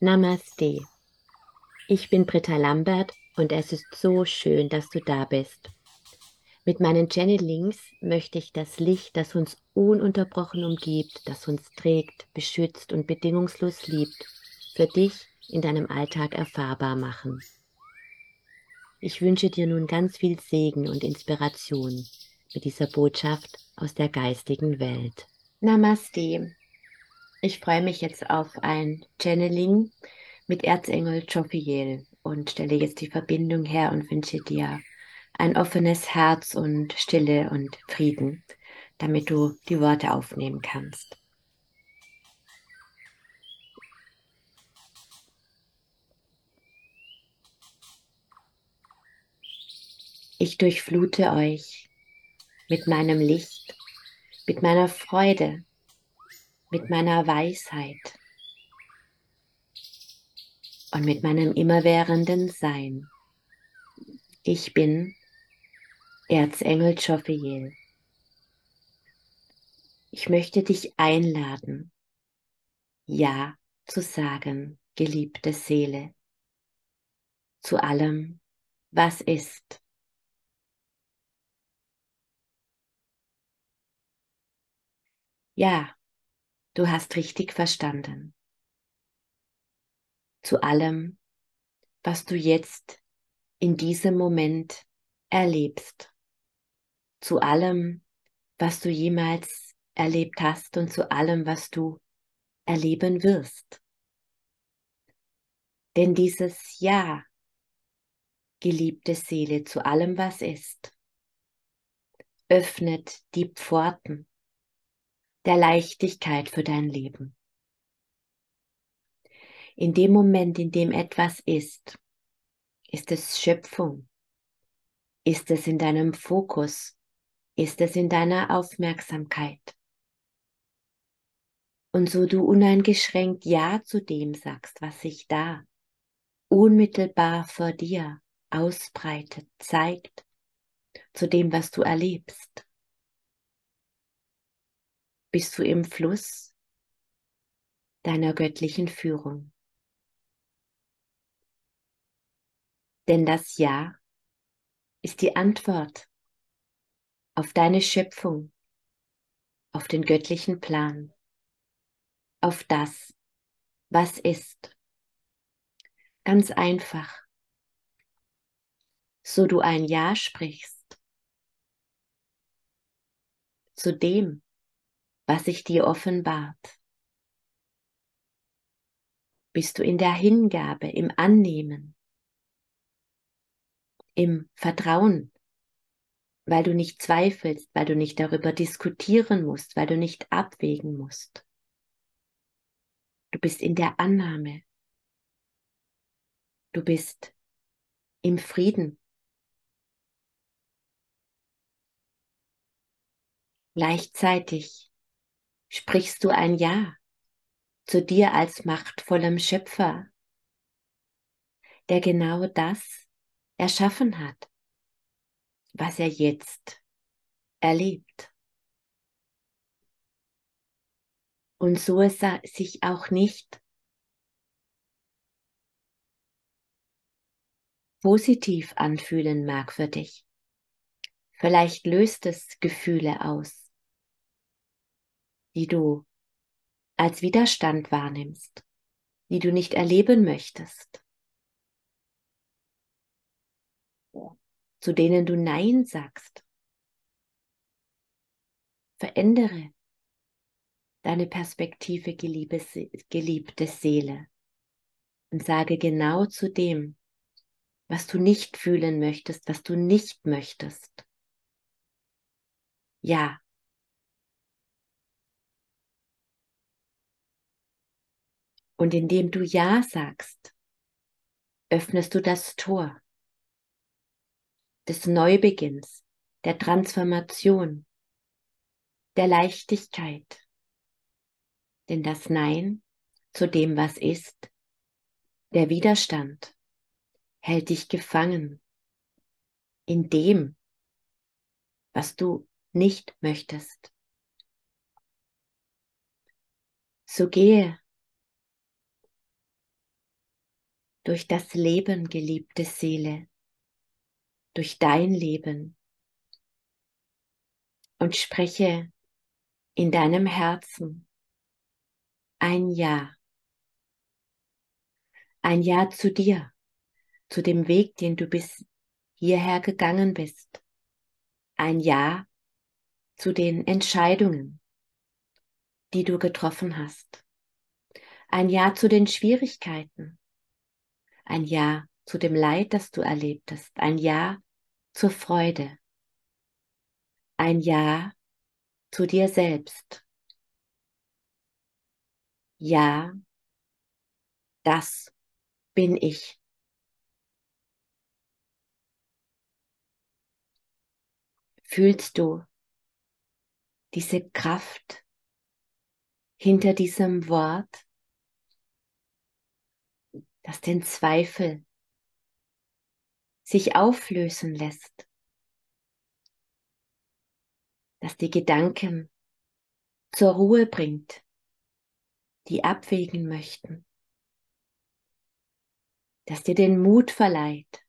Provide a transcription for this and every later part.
Namaste. Ich bin Britta Lambert und es ist so schön, dass du da bist. Mit meinen Channelings möchte ich das Licht, das uns ununterbrochen umgibt, das uns trägt, beschützt und bedingungslos liebt, für dich in deinem Alltag erfahrbar machen. Ich wünsche dir nun ganz viel Segen und Inspiration mit dieser Botschaft aus der geistigen Welt. Namaste. Ich freue mich jetzt auf ein Channeling mit Erzengel Jophiel und stelle jetzt die Verbindung her und wünsche dir ein offenes Herz und Stille und Frieden, damit du die Worte aufnehmen kannst. Ich durchflute euch mit meinem Licht, mit meiner Freude, mit meiner Weisheit und mit meinem immerwährenden Sein. Ich bin Erzengel Jophiel. Ich möchte dich einladen, Ja zu sagen, geliebte Seele, zu allem, was ist. Ja, Du hast richtig verstanden. Zu allem, was du jetzt in diesem Moment erlebst. Zu allem, was du jemals erlebt hast und zu allem, was du erleben wirst. Denn dieses Ja, geliebte Seele, zu allem, was ist, öffnet die Pforten der Leichtigkeit für dein Leben. In dem Moment, in dem etwas ist, ist es Schöpfung, ist es in deinem Fokus, ist es in deiner Aufmerksamkeit. Und so du uneingeschränkt Ja zu dem sagst, was sich da unmittelbar vor dir ausbreitet, zeigt, zu dem, was du erlebst, bist du im Fluss deiner göttlichen Führung. Denn das Ja ist die Antwort auf deine Schöpfung, auf den göttlichen Plan, auf das, was ist. Ganz einfach. So du ein Ja sprichst zu dem, was sich dir offenbart. Bist du in der Hingabe, im Annehmen, im Vertrauen, weil du nicht zweifelst, weil du nicht darüber diskutieren musst, weil du nicht abwägen musst. Du bist in der Annahme. Du bist im Frieden. Gleichzeitig sprichst du ein Ja zu dir als machtvollem Schöpfer, der genau das erschaffen hat, was er jetzt erlebt. Und so es sich auch nicht positiv anfühlen mag für dich. Vielleicht löst es Gefühle aus die du als Widerstand wahrnimmst, die du nicht erleben möchtest, zu denen du Nein sagst. Verändere deine Perspektive, geliebte Seele, und sage genau zu dem, was du nicht fühlen möchtest, was du nicht möchtest. Ja, Und indem du Ja sagst, öffnest du das Tor des Neubeginns, der Transformation, der Leichtigkeit. Denn das Nein zu dem, was ist, der Widerstand, hält dich gefangen in dem, was du nicht möchtest. So gehe durch das Leben, geliebte Seele, durch dein Leben und spreche in deinem Herzen ein Ja. Ein Ja zu dir, zu dem Weg, den du bis hierher gegangen bist. Ein Ja zu den Entscheidungen, die du getroffen hast. Ein Ja zu den Schwierigkeiten. Ein Ja zu dem Leid, das du erlebt hast. Ein Ja zur Freude. Ein Ja zu dir selbst. Ja, das bin ich. Fühlst du diese Kraft hinter diesem Wort, das den Zweifel sich auflösen lässt, das die Gedanken zur Ruhe bringt, die abwägen möchten, das dir den Mut verleiht,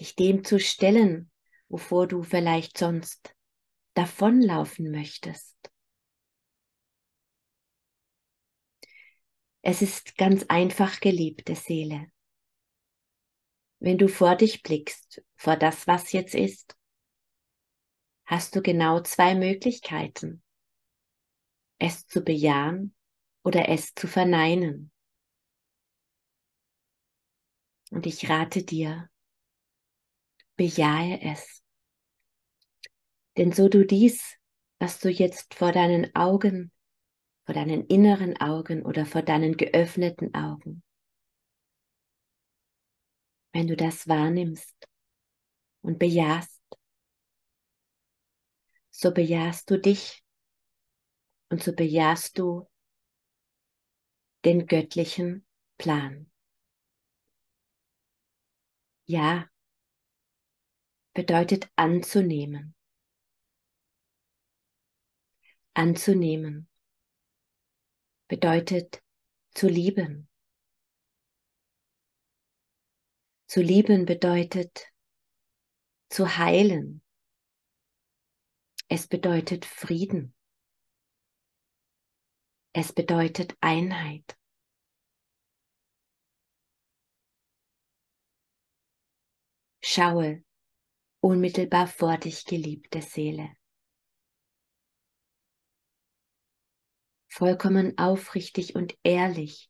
dich dem zu stellen, wovor du vielleicht sonst davonlaufen möchtest. Es ist ganz einfach, geliebte Seele. Wenn du vor dich blickst, vor das, was jetzt ist, hast du genau zwei Möglichkeiten, es zu bejahen oder es zu verneinen. Und ich rate dir, bejahe es. Denn so du dies, was du jetzt vor deinen Augen, vor deinen inneren Augen oder vor deinen geöffneten Augen, wenn du das wahrnimmst und bejahst, so bejahst du dich und so bejahst du den göttlichen Plan. Ja, bedeutet anzunehmen. Anzunehmen bedeutet zu lieben. Zu lieben bedeutet zu heilen. Es bedeutet Frieden. Es bedeutet Einheit. Schaue unmittelbar vor dich, geliebte Seele. Vollkommen aufrichtig und ehrlich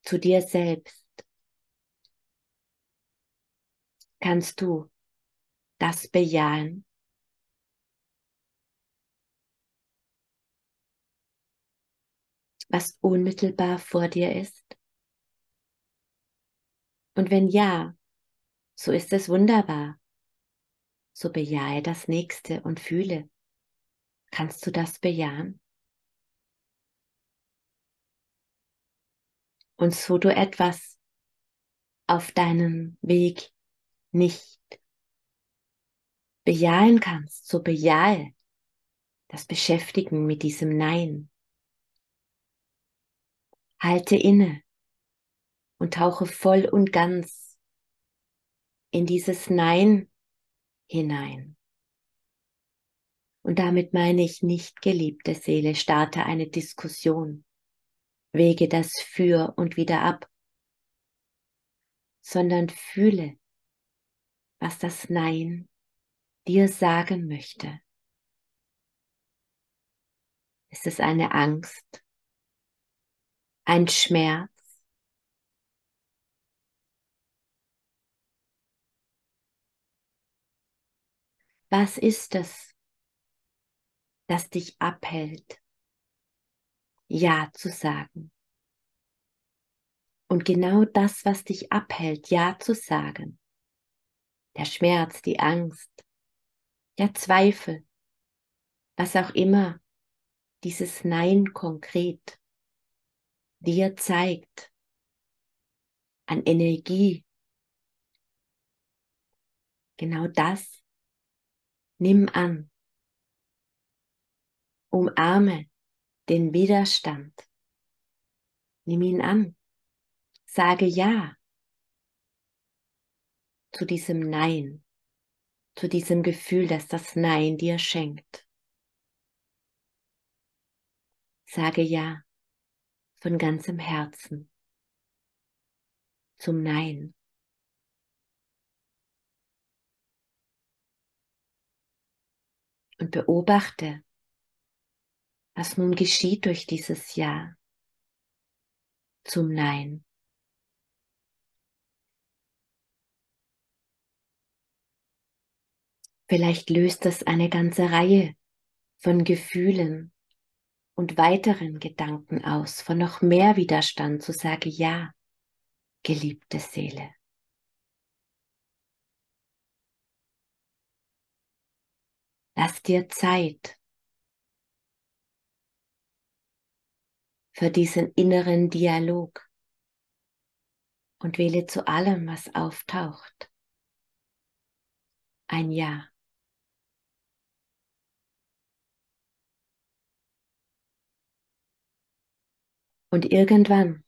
zu dir selbst kannst du das bejahen, was unmittelbar vor dir ist? Und wenn ja, so ist es wunderbar. So bejahe das Nächste und fühle. Kannst du das bejahen? Und so du etwas auf deinem Weg nicht bejahen kannst, so bejahe das Beschäftigen mit diesem Nein. Halte inne und tauche voll und ganz in dieses Nein hinein. Und damit meine ich nicht, geliebte Seele, starte eine Diskussion, wege das für und wieder ab, sondern fühle, was das Nein dir sagen möchte. Ist es eine Angst, ein Schmerz? Was ist es, das dich abhält, Ja zu sagen? Und genau das, was dich abhält, Ja zu sagen, der Schmerz, die Angst, der Zweifel, was auch immer dieses Nein konkret dir zeigt an Energie. Genau das nimm an. Umarme den Widerstand. Nimm ihn an. Sage Ja zu diesem Nein, zu diesem Gefühl, das das Nein dir schenkt. Sage Ja von ganzem Herzen zum Nein. Und beobachte, was nun geschieht durch dieses Ja zum Nein. Vielleicht löst es eine ganze Reihe von Gefühlen und weiteren Gedanken aus, von noch mehr Widerstand zu sagen, ja, geliebte Seele. Lass dir Zeit für diesen inneren Dialog und wähle zu allem, was auftaucht, ein Ja. Und irgendwann,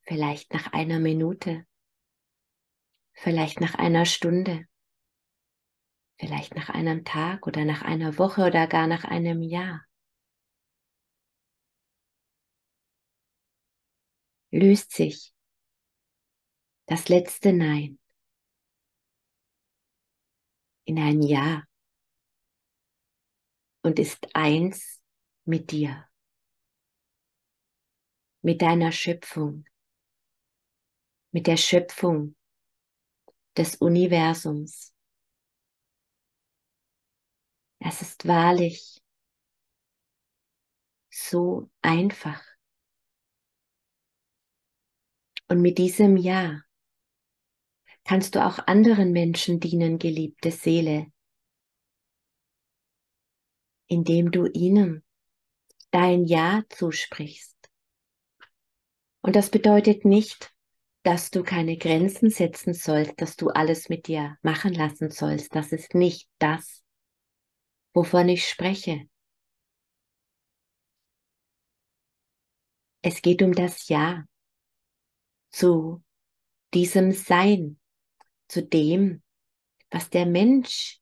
vielleicht nach einer Minute, vielleicht nach einer Stunde, vielleicht nach einem Tag oder nach einer Woche oder gar nach einem Jahr, löst sich das letzte Nein in ein Ja und ist eins mit dir mit deiner Schöpfung, mit der Schöpfung des Universums. Es ist wahrlich so einfach. Und mit diesem Ja kannst du auch anderen Menschen dienen, geliebte Seele, indem du ihnen dein Ja zusprichst. Und das bedeutet nicht, dass du keine Grenzen setzen sollst, dass du alles mit dir machen lassen sollst. Das ist nicht das, wovon ich spreche. Es geht um das Ja zu diesem Sein, zu dem, was der Mensch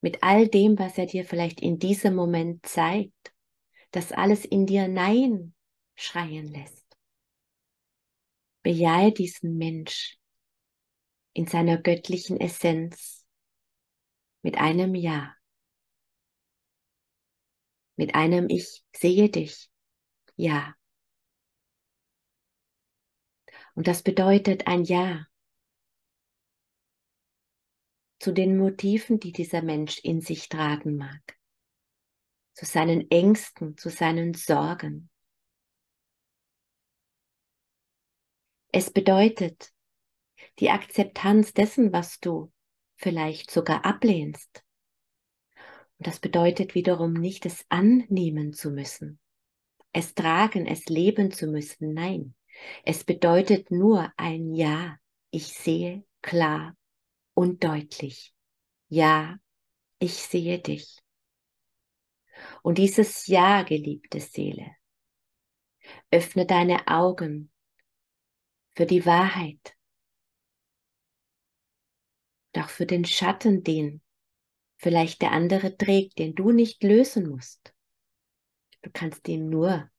mit all dem, was er dir vielleicht in diesem Moment zeigt, das alles in dir Nein schreien lässt. Bejahe diesen Mensch in seiner göttlichen Essenz mit einem Ja, mit einem Ich sehe dich, Ja. Und das bedeutet ein Ja zu den Motiven, die dieser Mensch in sich tragen mag, zu seinen Ängsten, zu seinen Sorgen, Es bedeutet die Akzeptanz dessen, was du vielleicht sogar ablehnst. Und das bedeutet wiederum nicht, es annehmen zu müssen, es tragen, es leben zu müssen. Nein, es bedeutet nur ein Ja. Ich sehe klar und deutlich. Ja, ich sehe dich. Und dieses Ja, geliebte Seele, öffne deine Augen für die Wahrheit auch für den Schatten, den vielleicht der andere trägt, den du nicht lösen musst. Du kannst ihn nur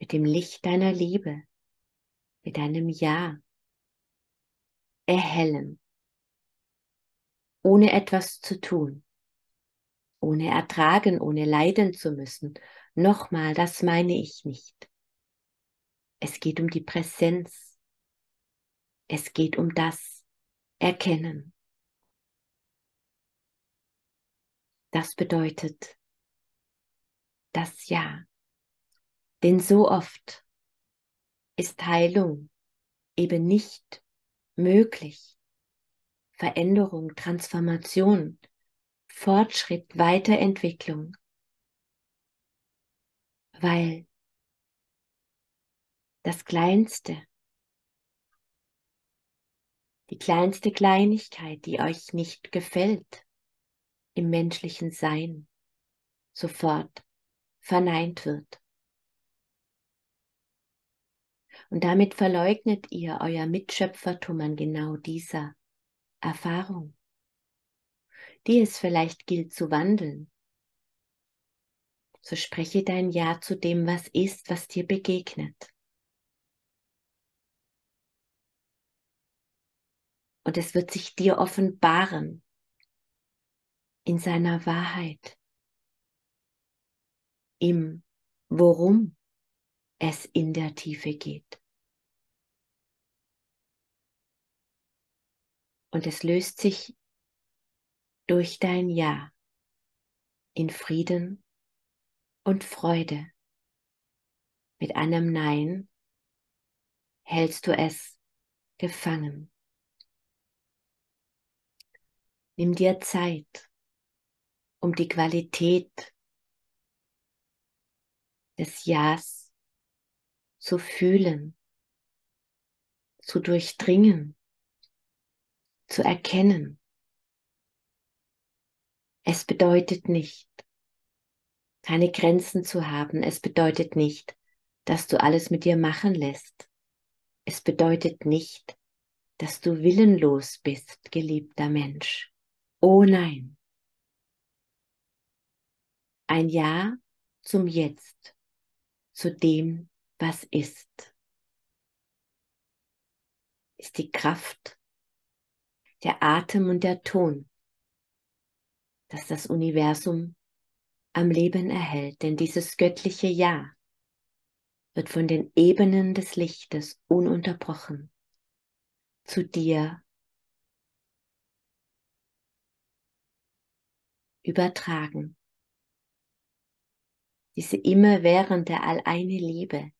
mit dem Licht deiner Liebe, mit deinem Ja erhellen, ohne etwas zu tun, ohne ertragen, ohne leiden zu müssen. Nochmal, das meine ich nicht. Es geht um die Präsenz. Es geht um das Erkennen. Das bedeutet das Ja. Denn so oft ist Heilung eben nicht möglich. Veränderung, Transformation, Fortschritt, Weiterentwicklung, weil das Kleinste, die kleinste Kleinigkeit, die euch nicht gefällt im menschlichen Sein, sofort verneint wird. Und damit verleugnet ihr euer Mitschöpfertum an genau dieser Erfahrung, die es vielleicht gilt zu wandeln. So spreche dein Ja zu dem, was ist, was dir begegnet. Und es wird sich dir offenbaren in seiner Wahrheit, im Worum es in der Tiefe geht. Und es löst sich durch dein Ja in Frieden und Freude. Mit einem Nein hältst du es gefangen. Nimm dir Zeit, um die Qualität des Ja's zu fühlen, zu durchdringen, zu erkennen. Es bedeutet nicht, keine Grenzen zu haben. Es bedeutet nicht, dass du alles mit dir machen lässt. Es bedeutet nicht, dass du willenlos bist, geliebter Mensch. Oh nein. Ein Ja zum Jetzt, zu dem, was ist, ist die Kraft, der Atem und der Ton, dass das Universum am Leben erhält, denn dieses göttliche Ja wird von den Ebenen des Lichtes ununterbrochen zu dir übertragen. Diese immerwährende alleine Liebe,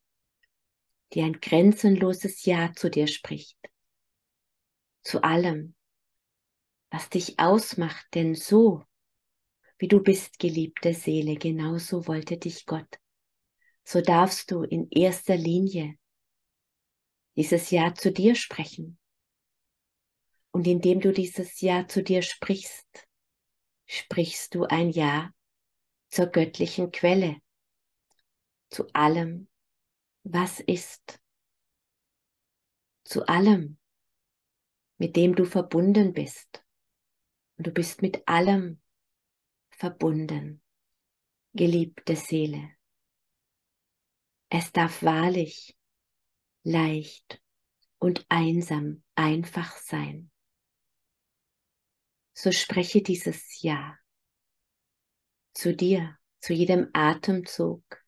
die ein grenzenloses Ja zu dir spricht, zu allem, was dich ausmacht, denn so, wie du bist, geliebte Seele, genauso wollte dich Gott. So darfst du in erster Linie dieses Ja zu dir sprechen. Und indem du dieses Ja zu dir sprichst, sprichst du ein Ja zur göttlichen Quelle, zu allem, was ist, zu allem, mit dem du verbunden bist. Und du bist mit allem verbunden, geliebte Seele. Es darf wahrlich leicht und einsam einfach sein. So spreche dieses Ja zu dir, zu jedem Atemzug,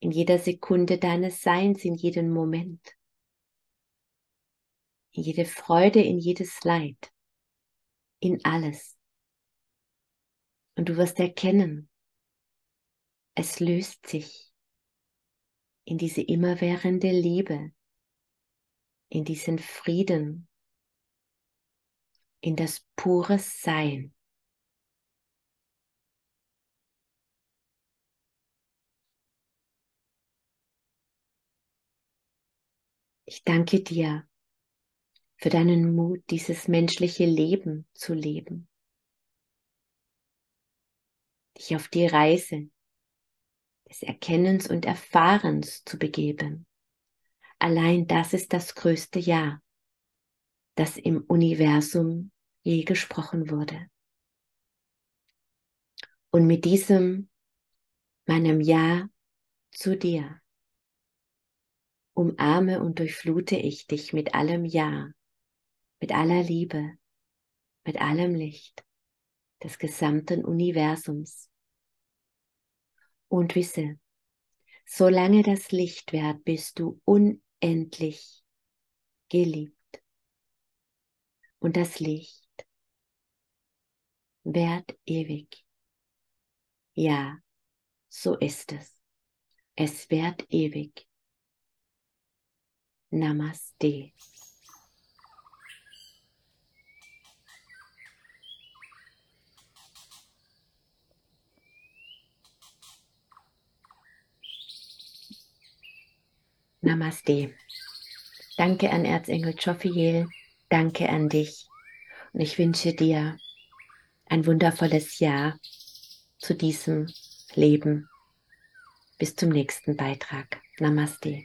in jeder Sekunde deines Seins, in jedem Moment, in jede Freude, in jedes Leid, in alles. Und du wirst erkennen, es löst sich in diese immerwährende Liebe, in diesen Frieden, in das pure Sein. Ich danke dir für deinen Mut, dieses menschliche Leben zu leben. Dich auf die Reise des Erkennens und Erfahrens zu begeben. Allein das ist das größte Ja, das im Universum je gesprochen wurde. Und mit diesem meinem Ja zu dir umarme und durchflute ich dich mit allem Ja, mit aller Liebe, mit allem Licht des gesamten Universums. Und wisse, solange das Licht währt, bist du unendlich geliebt. Und das Licht währt ewig. Ja, so ist es. Es währt ewig. Namaste. Namaste. Danke an Erzengel Jophiel. Danke an dich. Und ich wünsche dir ein wundervolles Jahr zu diesem Leben. Bis zum nächsten Beitrag. Namaste.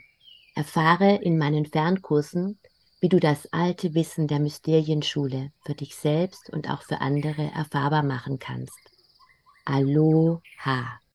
Erfahre in meinen Fernkursen, wie du das alte Wissen der Mysterienschule für dich selbst und auch für andere erfahrbar machen kannst. Aloha!